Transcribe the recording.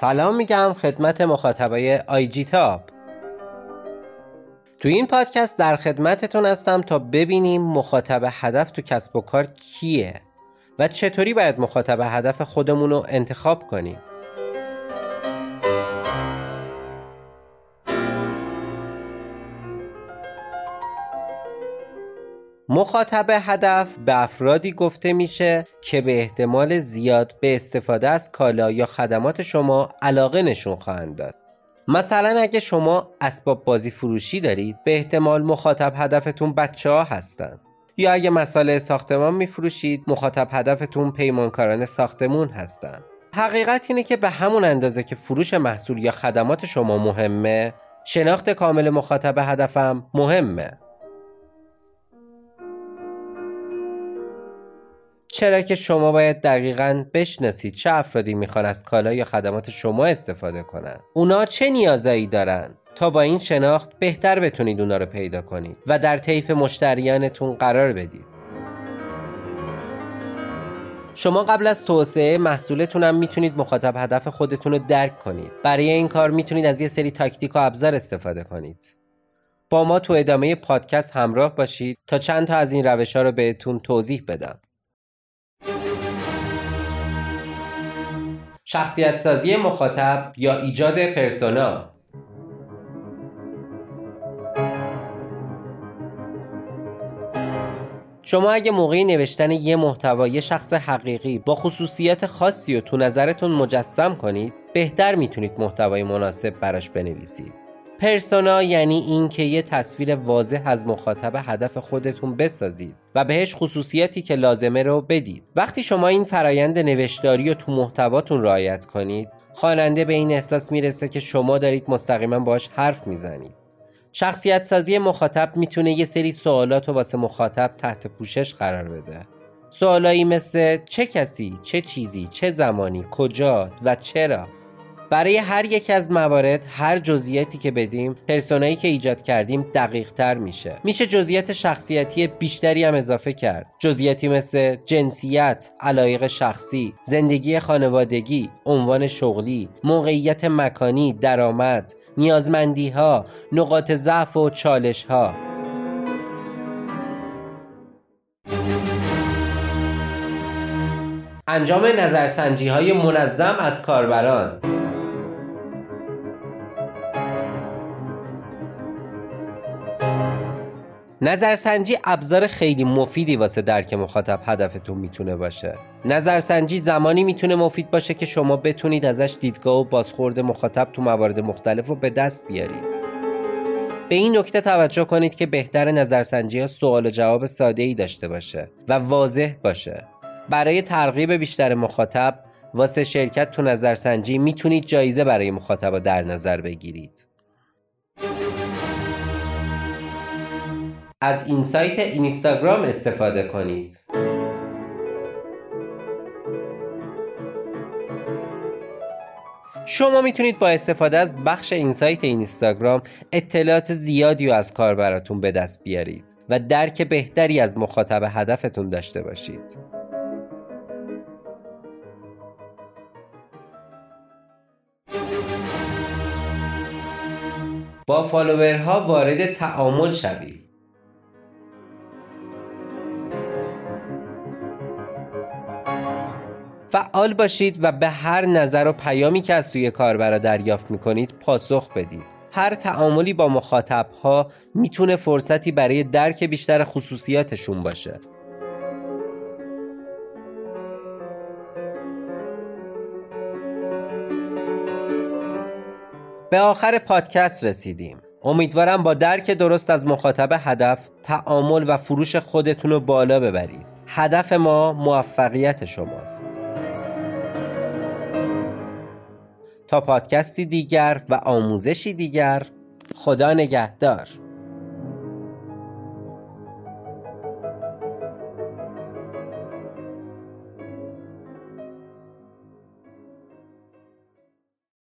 سلام میگم خدمت مخاطبای آیجی تاپ. تو این پادکست در خدمتتون هستم تا ببینیم مخاطب هدف تو کسب و کار کیه و چطوری باید مخاطب هدف خودمون رو انتخاب کنیم. مخاطب هدف به افرادی گفته میشه که به احتمال زیاد به استفاده از کالا یا خدمات شما علاقه نشون خواهند داد. مثلا اگه شما اسباب بازی فروشی دارید به احتمال مخاطب هدفتون بچه ها هستند یا اگه مساله ساختمان میفروشید مخاطب هدفتون پیمانکاران ساختمون هستند حقیقت اینه که به همون اندازه که فروش محصول یا خدمات شما مهمه شناخت کامل مخاطب هدفم مهمه. چرا که شما باید دقیقا بشناسید چه افرادی می‌خوان از کالا یا خدمات شما استفاده کنن. اونا چه نیازایی دارن؟ تا با این شناخت بهتر بتونید اونا رو پیدا کنید و در طیف مشتریانتون قرار بدید. شما قبل از توسعه محصولتون هم می‌تونید مخاطب هدف خودتون رو درک کنید. برای این کار می‌تونید از یه سری تاکتیک و ابزار استفاده کنید. با ما تو ادامه پادکست همراه باشید تا چند تا از این روش ها رو بهتون توضیح بدم. شخصیت سازی مخاطب یا ایجاد پرسونا. شما اگه موقعی نوشتن یه محتوا یه شخص حقیقی با خصوصیت خاصی رو تو نظرتون مجسم کنید بهتر می‌تونید محتوای مناسب براش بنویسید. پرسونا یعنی اینکه یه تصویر واضح از مخاطب هدف خودتون بسازید و بهش خصوصیتی که لازمه رو بدید. وقتی شما این فرایند نوشتاری رو تو محتواتون رعایت کنید خواننده به این احساس می‌رسه که شما دارید مستقیما باش حرف می‌زنید. شخصیت سازی مخاطب می‌تونه یه سری سوالات رو واسه مخاطب تحت پوشش قرار بده. سوالایی مثل چه کسی، چه چیزی، چه زمانی، کجا و چرا؟ برای هر یک از موارد هر جزئیاتی که بدیم پرسونایی که ایجاد کردیم دقیق تر میشه. میشه جزئیات شخصیتی بیشتری هم اضافه کرد. جزئیاتی مثل جنسیت علایق شخصی زندگی خانوادگی عنوان شغلی موقعیت مکانی درآمد نیازمندی ها نقاط ضعف و چالش ها انجام نظرسنجی های منظم از کاربران. نظرسنجی ابزار خیلی مفیدی واسه درک مخاطب هدفتون می‌تونه باشه. نظرسنجی زمانی می‌تونه مفید باشه که شما بتونید ازش دیدگاه و بازخورد مخاطب تو موارد مختلف رو به دست بیارید. به این نکته توجه کنید که بهتر نظرسنجی ها سوال و جواب ساده ای داشته باشه و واضح باشه. برای ترغیب بیشتر مخاطب واسه شرکت تو نظرسنجی می‌تونید جایزه برای مخاطب در نظر بگیرید. از این سایت اینستاگرام استفاده کنید. شما می‌تونید با استفاده از بخش این سایت اینستاگرام اطلاعات زیادی رو از کاربراتون به دست بیارید و درک بهتری از مخاطب هدفتون داشته باشید. با فالوورها وارد تعامل شوید. فعال باشید و به هر نظر و پیامی که از سوی کاربرا دریافت می‌کنید پاسخ بدید. هر تعاملی با مخاطب ها می‌تونه فرصتی برای درک بیشتر خصوصیاتشون باشه. به آخر پادکست رسیدیم. امیدوارم با درک درست از مخاطب هدف تعامل و فروش خودتون رو بالا ببرید. هدف ما موفقیت شماست. تا پادکستی دیگر و آموزشی دیگر. خدا نگهدار.